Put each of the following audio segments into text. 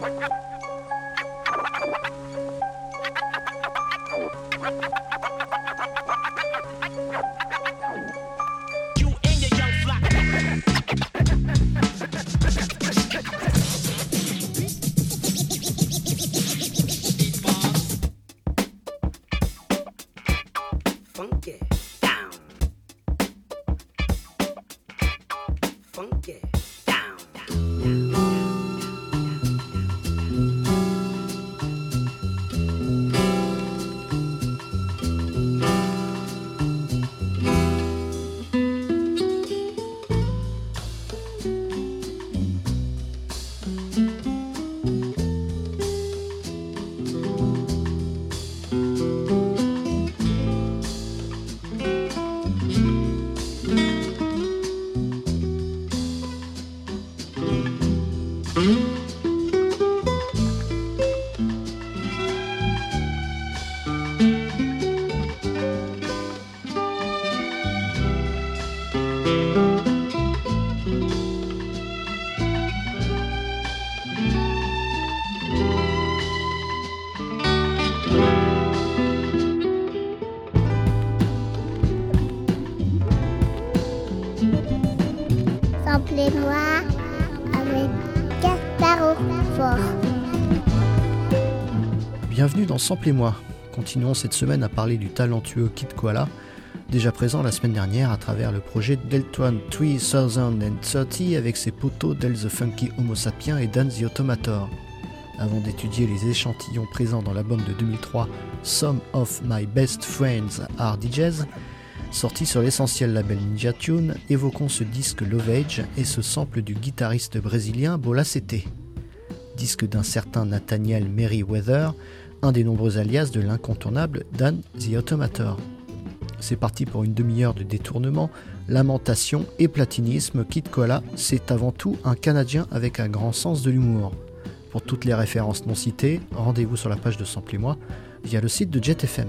Ha ha ha! Mm-hmm. Sample et moi. Continuons cette semaine à parler du talentueux Kid Koala, déjà présent la semaine dernière à travers le projet Deltron 3030 avec ses poteaux Del the Funky Homo Sapiens et Dan the Automator. Avant d'étudier les échantillons présents dans l'album de 2003 Some of My Best Friends Are DJs, sorti sur l'essentiel label Ninja Tune, évoquons ce disque Love Age et ce sample du guitariste brésilien Bola Cete. Disque d'un certain Nathaniel Merriweather, un des nombreux alias de l'incontournable Dan the Automator. C'est parti pour une demi-heure de détournement, lamentation et platinisme. Kid Koala, c'est avant tout un Canadien avec un grand sens de l'humour. Pour toutes les références non citées, rendez-vous sur la page de Sample moi via le site de JetFM.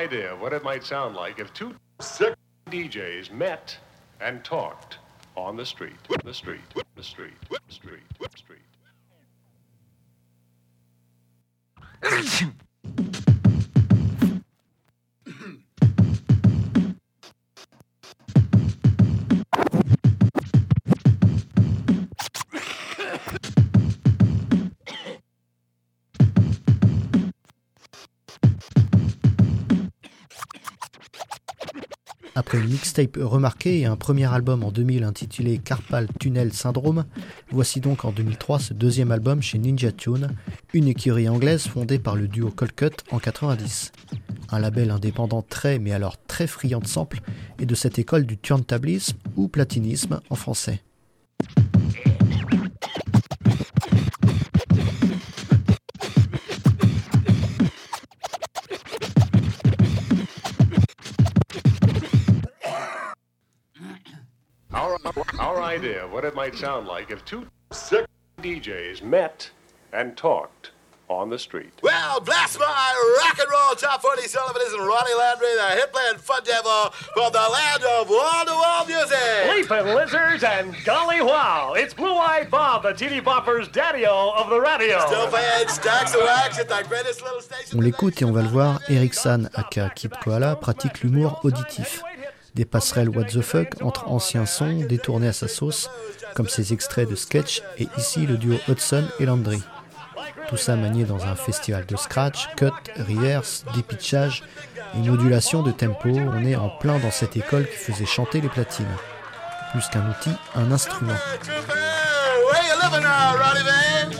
Idea of what it might sound like if two sick DJs met and talked on the street, the street, the street, the street, the street. Après une mixtape remarquée et un premier album en 2000 intitulé Carpal Tunnel Syndrome, voici donc en 2003 ce deuxième album chez Ninja Tune, une écurie anglaise fondée par le duo Colcut en 90. Un label indépendant très mais alors très friand de samples et de cette école du turntablisme ou platinisme en français. What it might sound like if two sick DJs met and talked on the street. Well, bless my rock and roll top 40 Sullivan and Ronnie Landry, the hitland fun devil from the land of wall-to-wall music. Leaping lizards and golly wow, it's Blue-Eyed Bob, the teeny bopper's daddy-o of the radio. Still playing stacks of wax at the greatest little station. On l'écoute et on va le voir, Eric San, aka Kid Koala, pratique l'humour auditif. Des passerelles what the fuck entre anciens sons détournés à sa sauce, comme ces extraits de sketch et ici le duo Hudson et Landry. Tout ça manié dans un festival de scratch, cut, reverse, dépitchage et modulation de tempo. On est en plein dans cette école qui faisait chanter les platines. Plus qu'un outil, un instrument.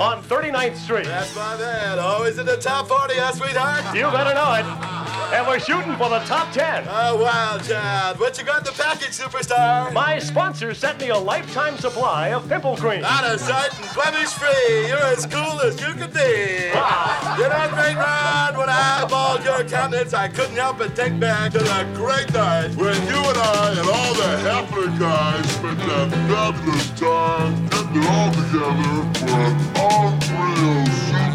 On 39th Street. That's my man. Always in the top 40, huh, sweetheart? You better know it. And we're shooting for the top 10. Oh, wild child. What you got in the package, superstar? My sponsor sent me a lifetime supply of pimple cream. Out of sight and blemish free. You're as cool as you can be. Ah. you know, great run. When I eyeballed your countenance, I couldn't help but think back to the great night when you and I and all the Hefner guys spent that fabulous time getting it all together for an unreal super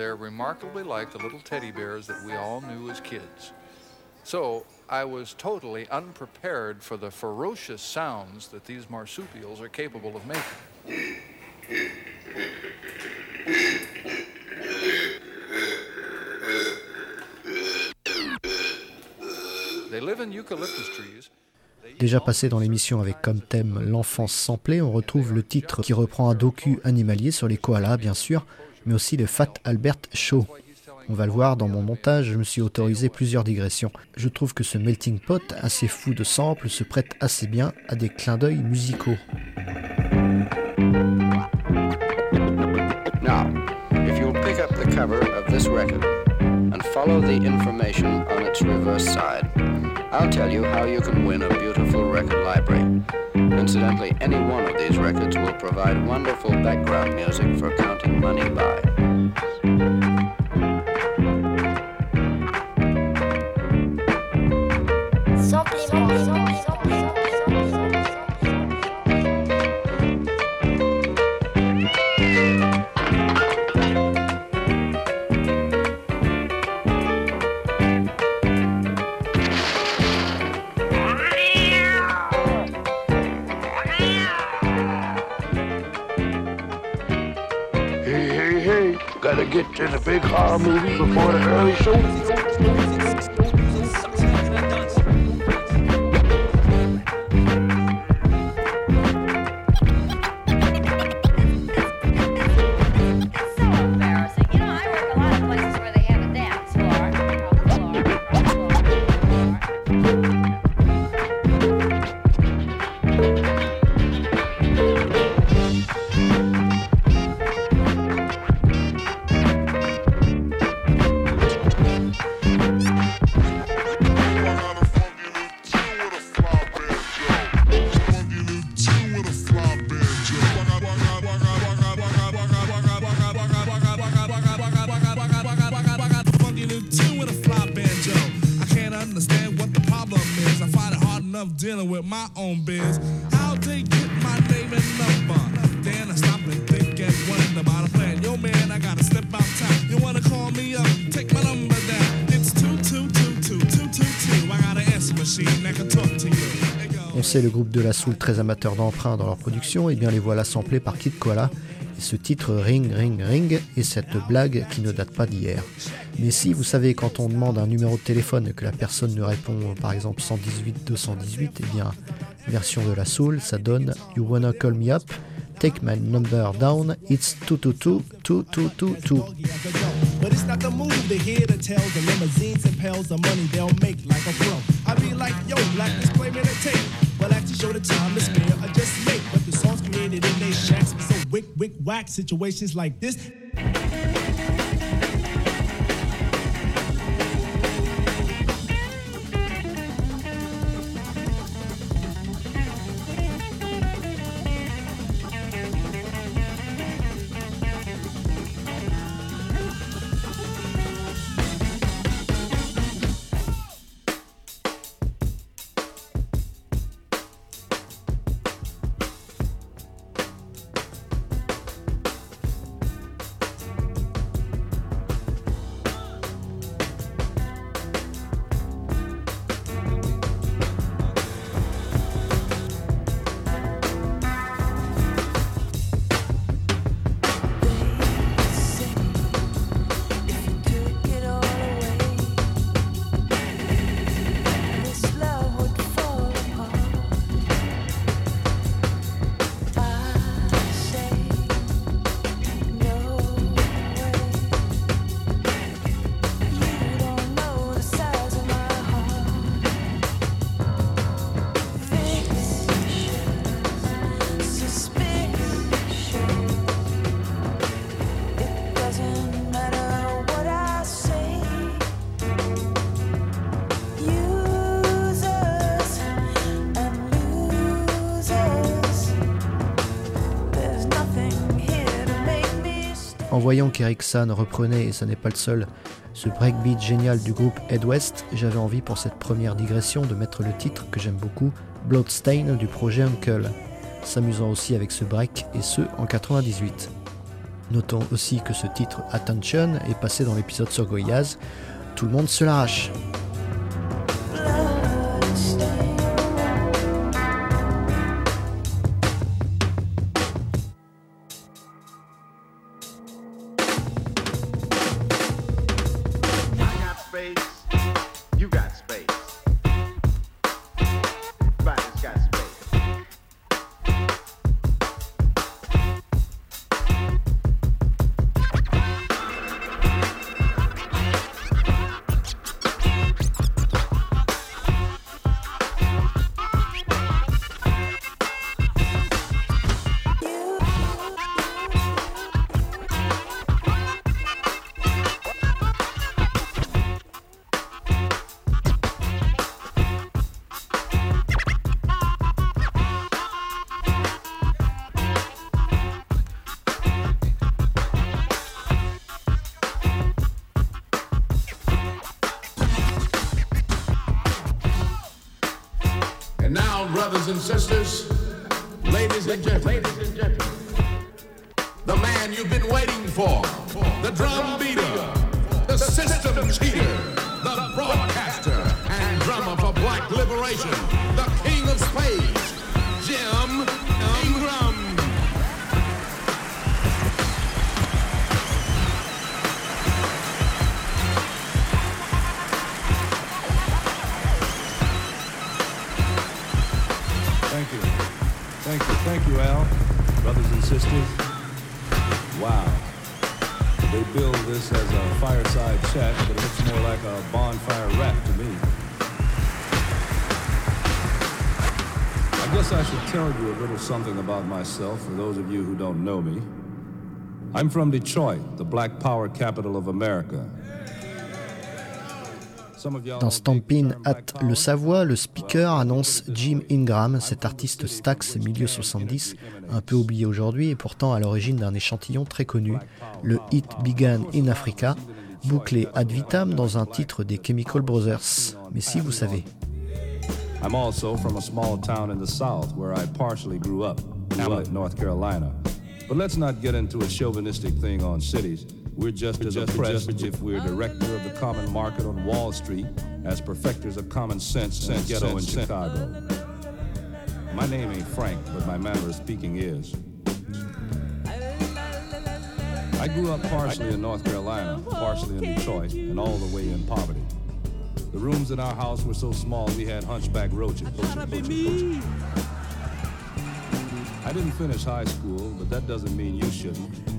they're remarkably like the little teddy bears that we all knew as kids. So I was totally unprepared for the ferocious sounds that these marsupials are capable of making. Déjà passé dans l'émission avec comme thème l'enfance samplée, on retrouve le titre qui reprend un docu animalier sur les koalas, bien sûr, mais aussi le Fat Albert Show. On va le voir dans mon montage, je me suis autorisé plusieurs digressions. Je trouve que ce melting pot, assez fou de samples, se prête assez bien à des clins d'œil musicaux. I'll tell you how you can win a beautiful record library. Incidentally, any one of these records will provide wonderful background music for counting money by. Big horror movie before the early show. On sait le groupe de la Soul très amateur d'emprunt dans leur production, et bien les voilà samplés par Kid Koala, ce titre Ring Ring Ring et cette blague qui ne date pas d'hier. Mais si vous savez quand on demande un numéro de téléphone et que la personne ne répond par exemple 118 218, et bien version de la Soul, ça donne You wanna call me up, take my number down, it's 222 2222. But it's not the move to hear the limousines and pals of money they'll make like a pro. I be like, yo, black display me the tape. Well, actually show the time to spare or just stagnated in their shacks. So wick, wick, whack situations like this. Voyant qu'Erickson reprenait, et ce n'est pas le seul, ce breakbeat génial du groupe Ed West, j'avais envie pour cette première digression de mettre le titre que j'aime beaucoup, Bloodstain du projet Uncle, s'amusant aussi avec ce break et ce en 98. Notons aussi que ce titre Attention est passé dans l'épisode sur Goyaz, tout le monde se l'arrache. face. And gentlemen, the man you've been waiting for, the drum beater, the system cheater, the broadcaster. And drummer for black liberation, Brothers. Wow. They build this as a fireside chat, but it looks more like a bonfire rap to me. I guess I should tell you a little something about myself for those of you who don't know me. I'm from Detroit, the black power capital of America. Dans Stampin' at Le Savoie, le speaker annonce Jim Ingram, cet artiste Stax milieu 70, un peu oublié aujourd'hui et pourtant à l'origine d'un échantillon très connu, le Hit Began in Africa, bouclé ad vitam dans un titre des Chemical Brothers. Mais si vous savez. I'm also from a small town in the South where I partially grew up, Hamlet, North Carolina. But let's not get into a chauvinistic thing on cities. We're just as just oppressed if we're director of the common market on Wall Street as perfecters of common sense in a ghetto in Chicago. My name ain't Frank, but my manner of speaking is. I grew up partially in North Carolina, partially in Detroit, and all the way in poverty. The rooms in our house were so small we had hunchback roaches. I didn't finish high school, but that doesn't mean you shouldn't.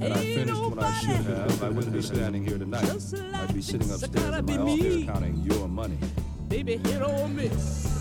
Had I finished what I should have, I wouldn't be standing here tonight. I'd be sitting upstairs in my office counting your money. Baby, hit or miss.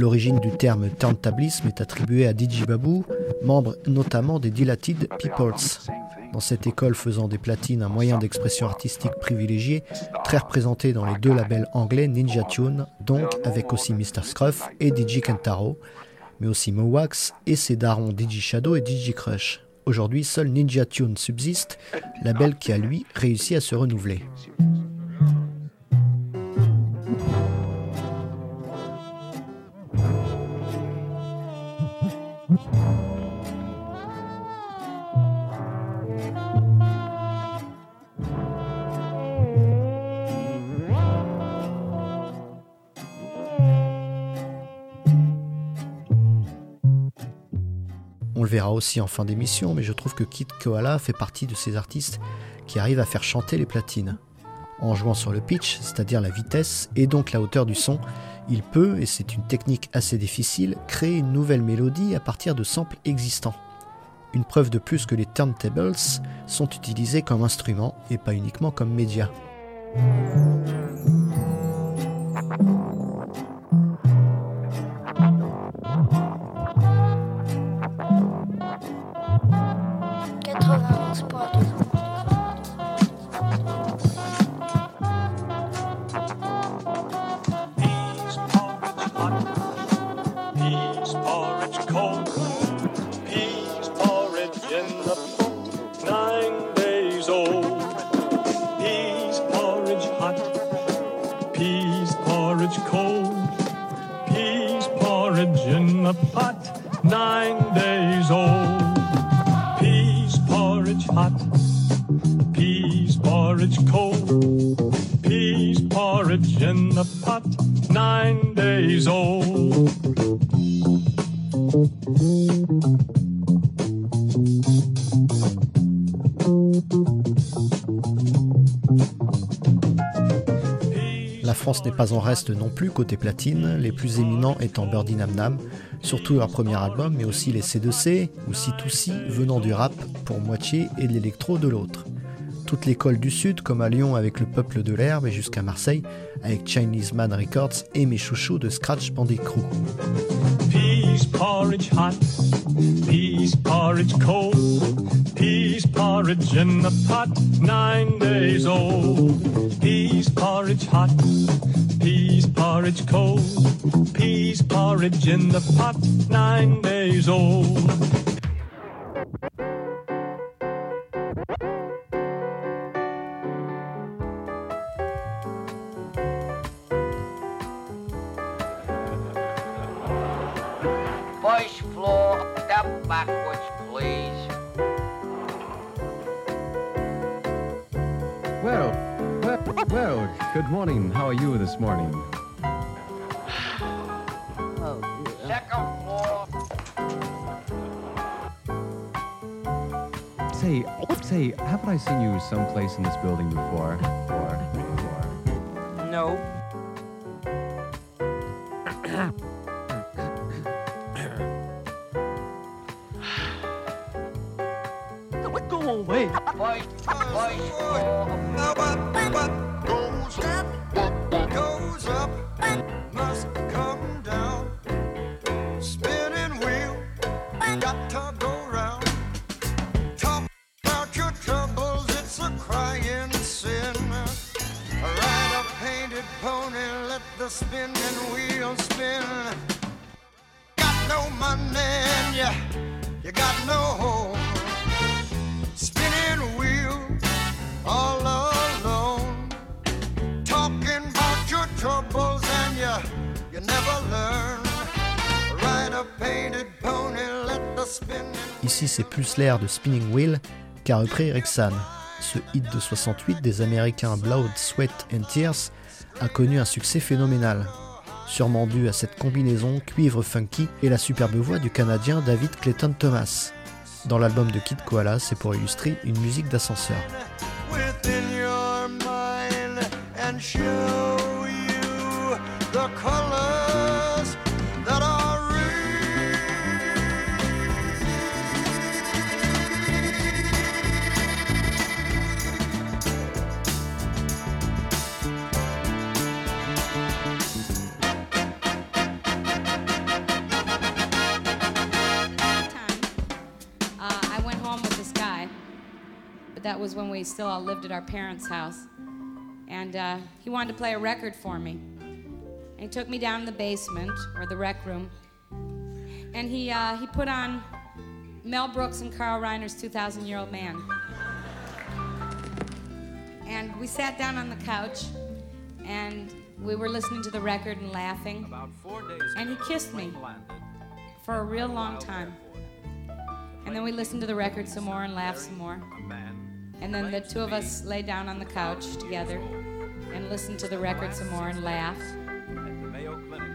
L'origine du terme turntablisme est attribuée à DJ Babou, membre notamment des Dilated Peoples. Dans cette école faisant des platines un moyen d'expression artistique privilégié, très représenté dans les deux labels anglais Ninja Tune, donc avec aussi Mr. Scruff et DJ Kentaro, mais aussi Mowax et ses darons DJ Shadow et DJ Crush. Aujourd'hui, seul Ninja Tune subsiste, label qui a lui réussi à se renouveler. Aussi en fin d'émission, mais je trouve que Kid Koala fait partie de ces artistes qui arrivent à faire chanter les platines. En jouant sur le pitch, c'est-à-dire la vitesse et donc la hauteur du son, il peut, et c'est une technique assez difficile, créer une nouvelle mélodie à partir de samples existants. Une preuve de plus que les turntables sont utilisés comme instrument et pas uniquement comme Pozwala nam spot. Pas en reste non plus côté platine, les plus éminents étant Birdie Nam Nam, surtout leur premier album, mais aussi les C2C ou C2C venant du rap pour moitié et de l'électro de l'autre. Toute l'école du Sud, comme à Lyon avec le Peuple de l'Herbe et jusqu'à Marseille avec Chinese Man Records et mes chouchous de Scratch Bandit Crew. Peas porridge hot, peas porridge cold, peas porridge in the pot, nine days old. Peas porridge hot, peas porridge cold, peas porridge in the pot, nine days old. How are you morning? Second floor. Say, say, haven't I seen you someplace in this building before? Or, or? No. Go away. First, first floor. Ici, c'est plus l'air de Spinning Wheel qu'a repris Eric San. Ce hit de 68 des Américains Blood, Sweat and Tears a connu un succès phénoménal, sûrement dû à cette combinaison cuivre funky et la superbe voix du Canadien David Clayton Thomas. Dans l'album de Kid Koala, c'est pour illustrer une musique d'ascenseur. Was when we still all lived at our parents' house. And uh, he wanted to play a record for me. And he took me down in the basement or the rec room, and he uh, he put on Mel Brooks and Carl Reiner's 2,000 Year Old Man. And we sat down on the couch, and we were listening to the record and laughing. And he kissed me for a real long time. And then we listened to the record some more and laughed some more. And then the two of us lay down on the couch together and listened to the record some more and laughed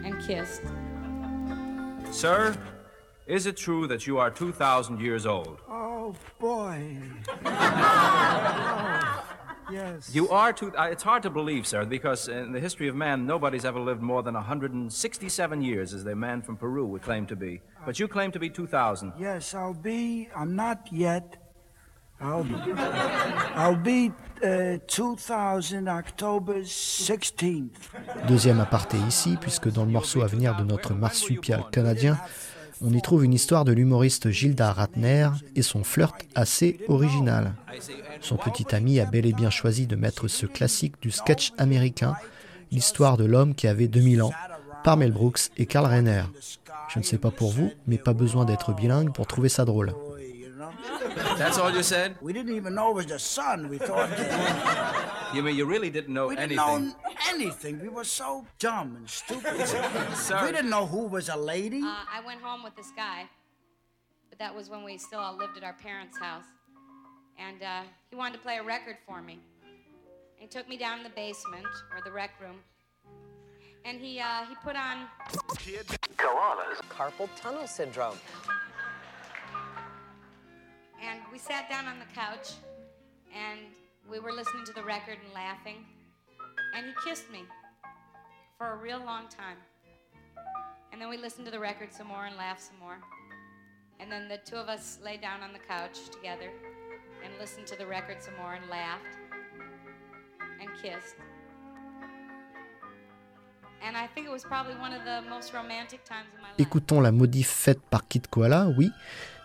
and kissed. Sir, is it true that you are 2,000 years old? Oh boy. Yes. You are two. Uh, it's hard to believe, sir, because in the history of man, nobody's ever lived more than 167 years, as the man from Peru would claim to be. But you claim to be 2,000. Yes, I'll be. I'm not yet. I'll, be uh, 2000 October 16th. Deuxième aparté ici, puisque dans le morceau à venir de notre marsupial canadien, on y trouve une histoire de l'humoriste Gilda Ratner et son flirt assez original. Son petit ami a bel et bien choisi de mettre ce classique du sketch américain, l'histoire de l'homme qui avait 2000 ans, par Mel Brooks et Karl Renner. Je ne sais pas pour vous, mais pas besoin d'être bilingue pour trouver ça drôle. That's all you said? We didn't even know it was the sun. We thought You mean you really didn't know anything? we didn't anything? know anything. We were so dumb and stupid. Sorry. We didn't know who was a lady. Uh, I went home with this guy, but that was when we still all lived at our parents' house. And uh, he wanted to play a record for me. He took me down in the basement, or the rec room, and he, uh, he put on Koalas. Carpal tunnel syndrome. And we sat down on the couch and we were listening to the record and laughing. And he kissed me for a real long time. And then we listened to the record some more and laughed some more. And then the two of us lay down on the couch together and listened to the record some more and laughed and kissed. Écoutons la modif faite par Kid Koala, oui.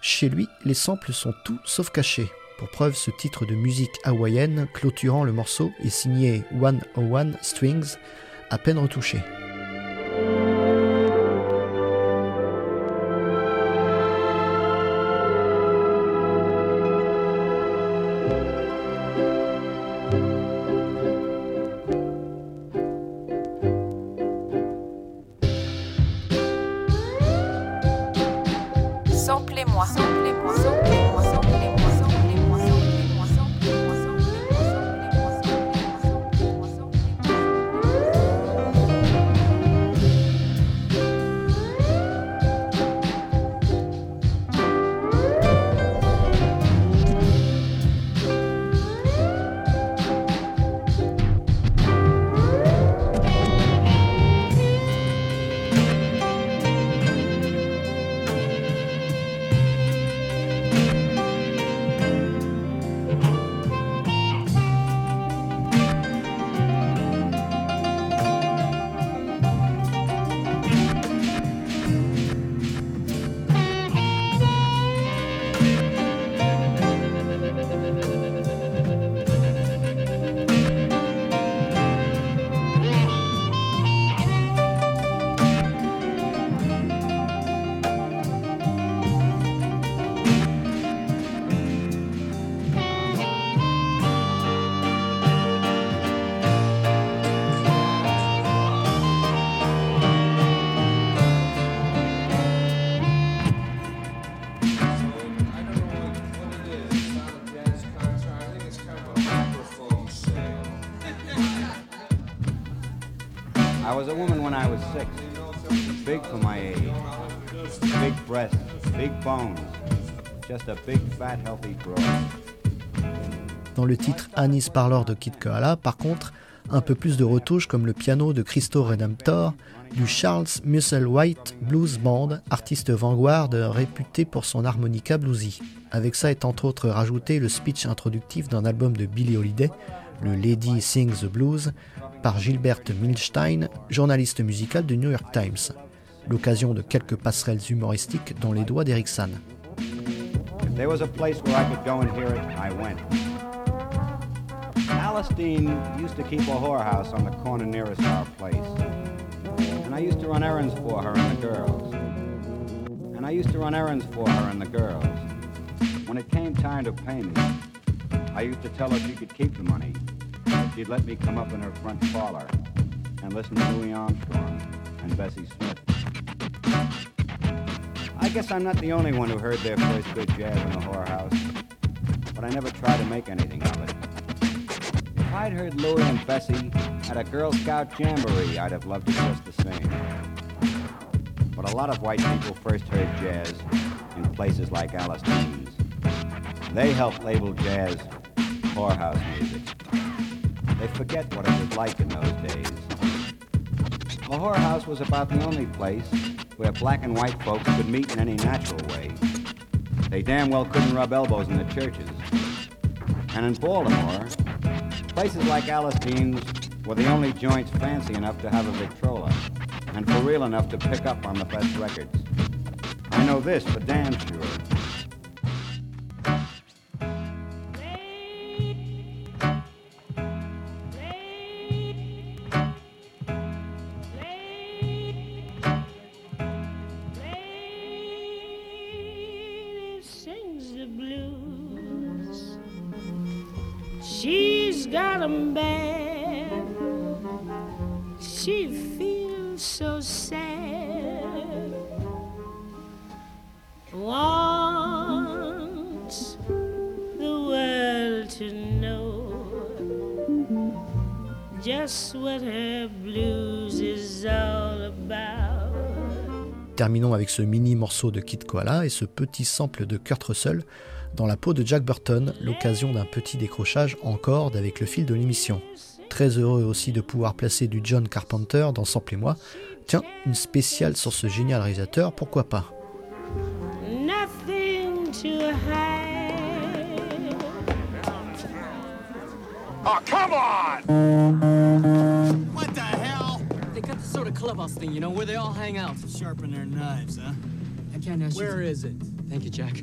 Chez lui, les samples sont tout sauf cachés. Pour preuve, ce titre de musique hawaïenne clôturant le morceau est signé 101 Strings, à peine retouché. Woman when I was six. Big for my age. Big breasts, big bones. Just a big, fat, healthy broad. Dans le titre Anis Parlor de Kid Koala, par contre, un peu plus de retouches comme le piano de Christo Redemptor, du Charles Musselwhite Blues Band, artiste vanguard réputé pour son harmonica bluesy. Avec ça est entre autres rajouté le speech introductif d'un album de Billie Holiday, le Lady Sings the Blues, par Gilbert Milstein, journaliste musical du New York Times. L'occasion de quelques passerelles humoristiques dans les doigts d'Erickson. Alice Dean used to keep a whorehouse on the corner nearest our place. And I used to run errands for her and the girls. And I used to run errands for her and the girls. When it came time to pay me, I used to tell her she could keep the money. She'd let me come up in her front parlor and listen to Louis Armstrong and Bessie Smith. I guess I'm not the only one who heard their first good jazz in the whorehouse, but I never tried to make anything of it. If I'd heard Louis and Bessie at a Girl Scout jamboree, I'd have loved it just the same. But a lot of white people first heard jazz in places like Alice Dean's. They helped label jazz whorehouse music. They forget what it was like in those days. The whorehouse was about the only place where black and white folks could meet in any natural way. They damn well couldn't rub elbows in the churches. And in Baltimore, places like Alice were the only joints fancy enough to have a Victrola and for real enough to pick up on the best records. I know this for damn sure. Terminons avec ce mini morceau de Kid Koala et ce petit sample de Kurt Russell dans la peau de Jack Burton, l'occasion d'un petit décrochage en corde avec le fil de l'émission. Très heureux aussi de pouvoir placer du John Carpenter dans Sample et moi. Tiens, une spéciale sur ce génial réalisateur, pourquoi pas? Nothing to hide. Oh, come on! Sort of clubhouse thing, you know, where they all hang out. Sharpen their knives, huh? I can't ask you. Where is it? Thank you, Jack.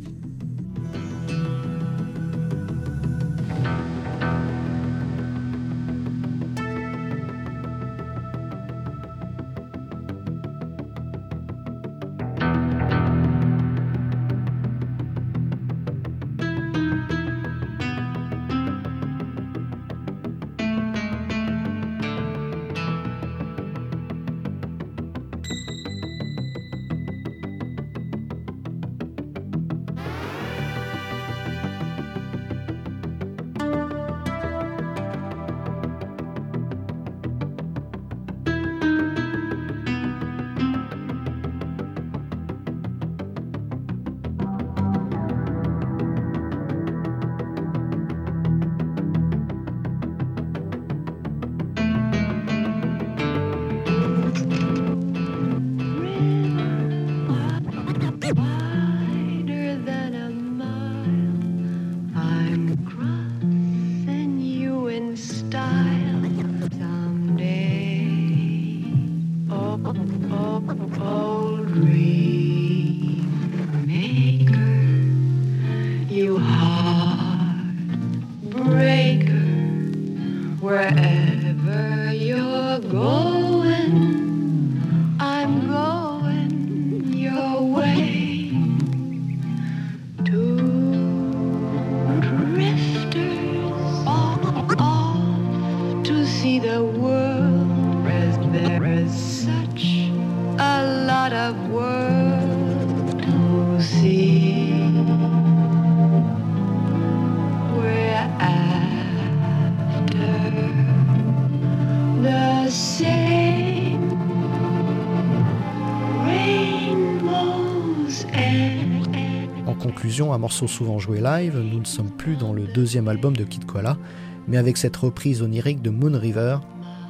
Conclusion, un morceau souvent joué live, nous ne sommes plus dans le deuxième album de Kid Koala, mais avec cette reprise onirique de Moon River,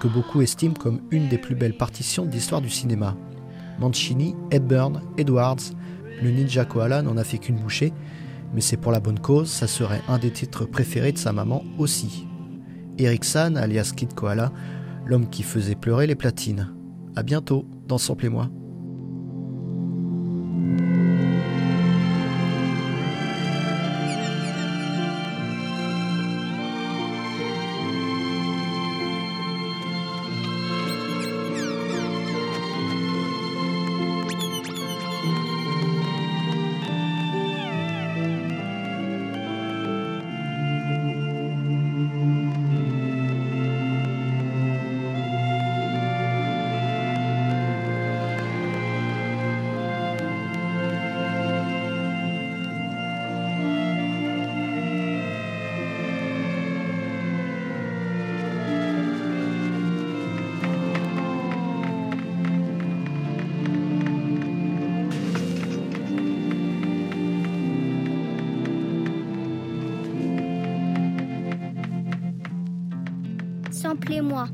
que beaucoup estiment comme une des plus belles partitions de l'histoire du cinéma. Mancini, Hepburn, Edwards, le Ninja Koala n'en a fait qu'une bouchée, mais c'est pour la bonne cause, ça serait un des titres préférés de sa maman aussi. Eric San, alias Kid Koala, l'homme qui faisait pleurer les platines. A bientôt dans Sample moi. Samplez-moi.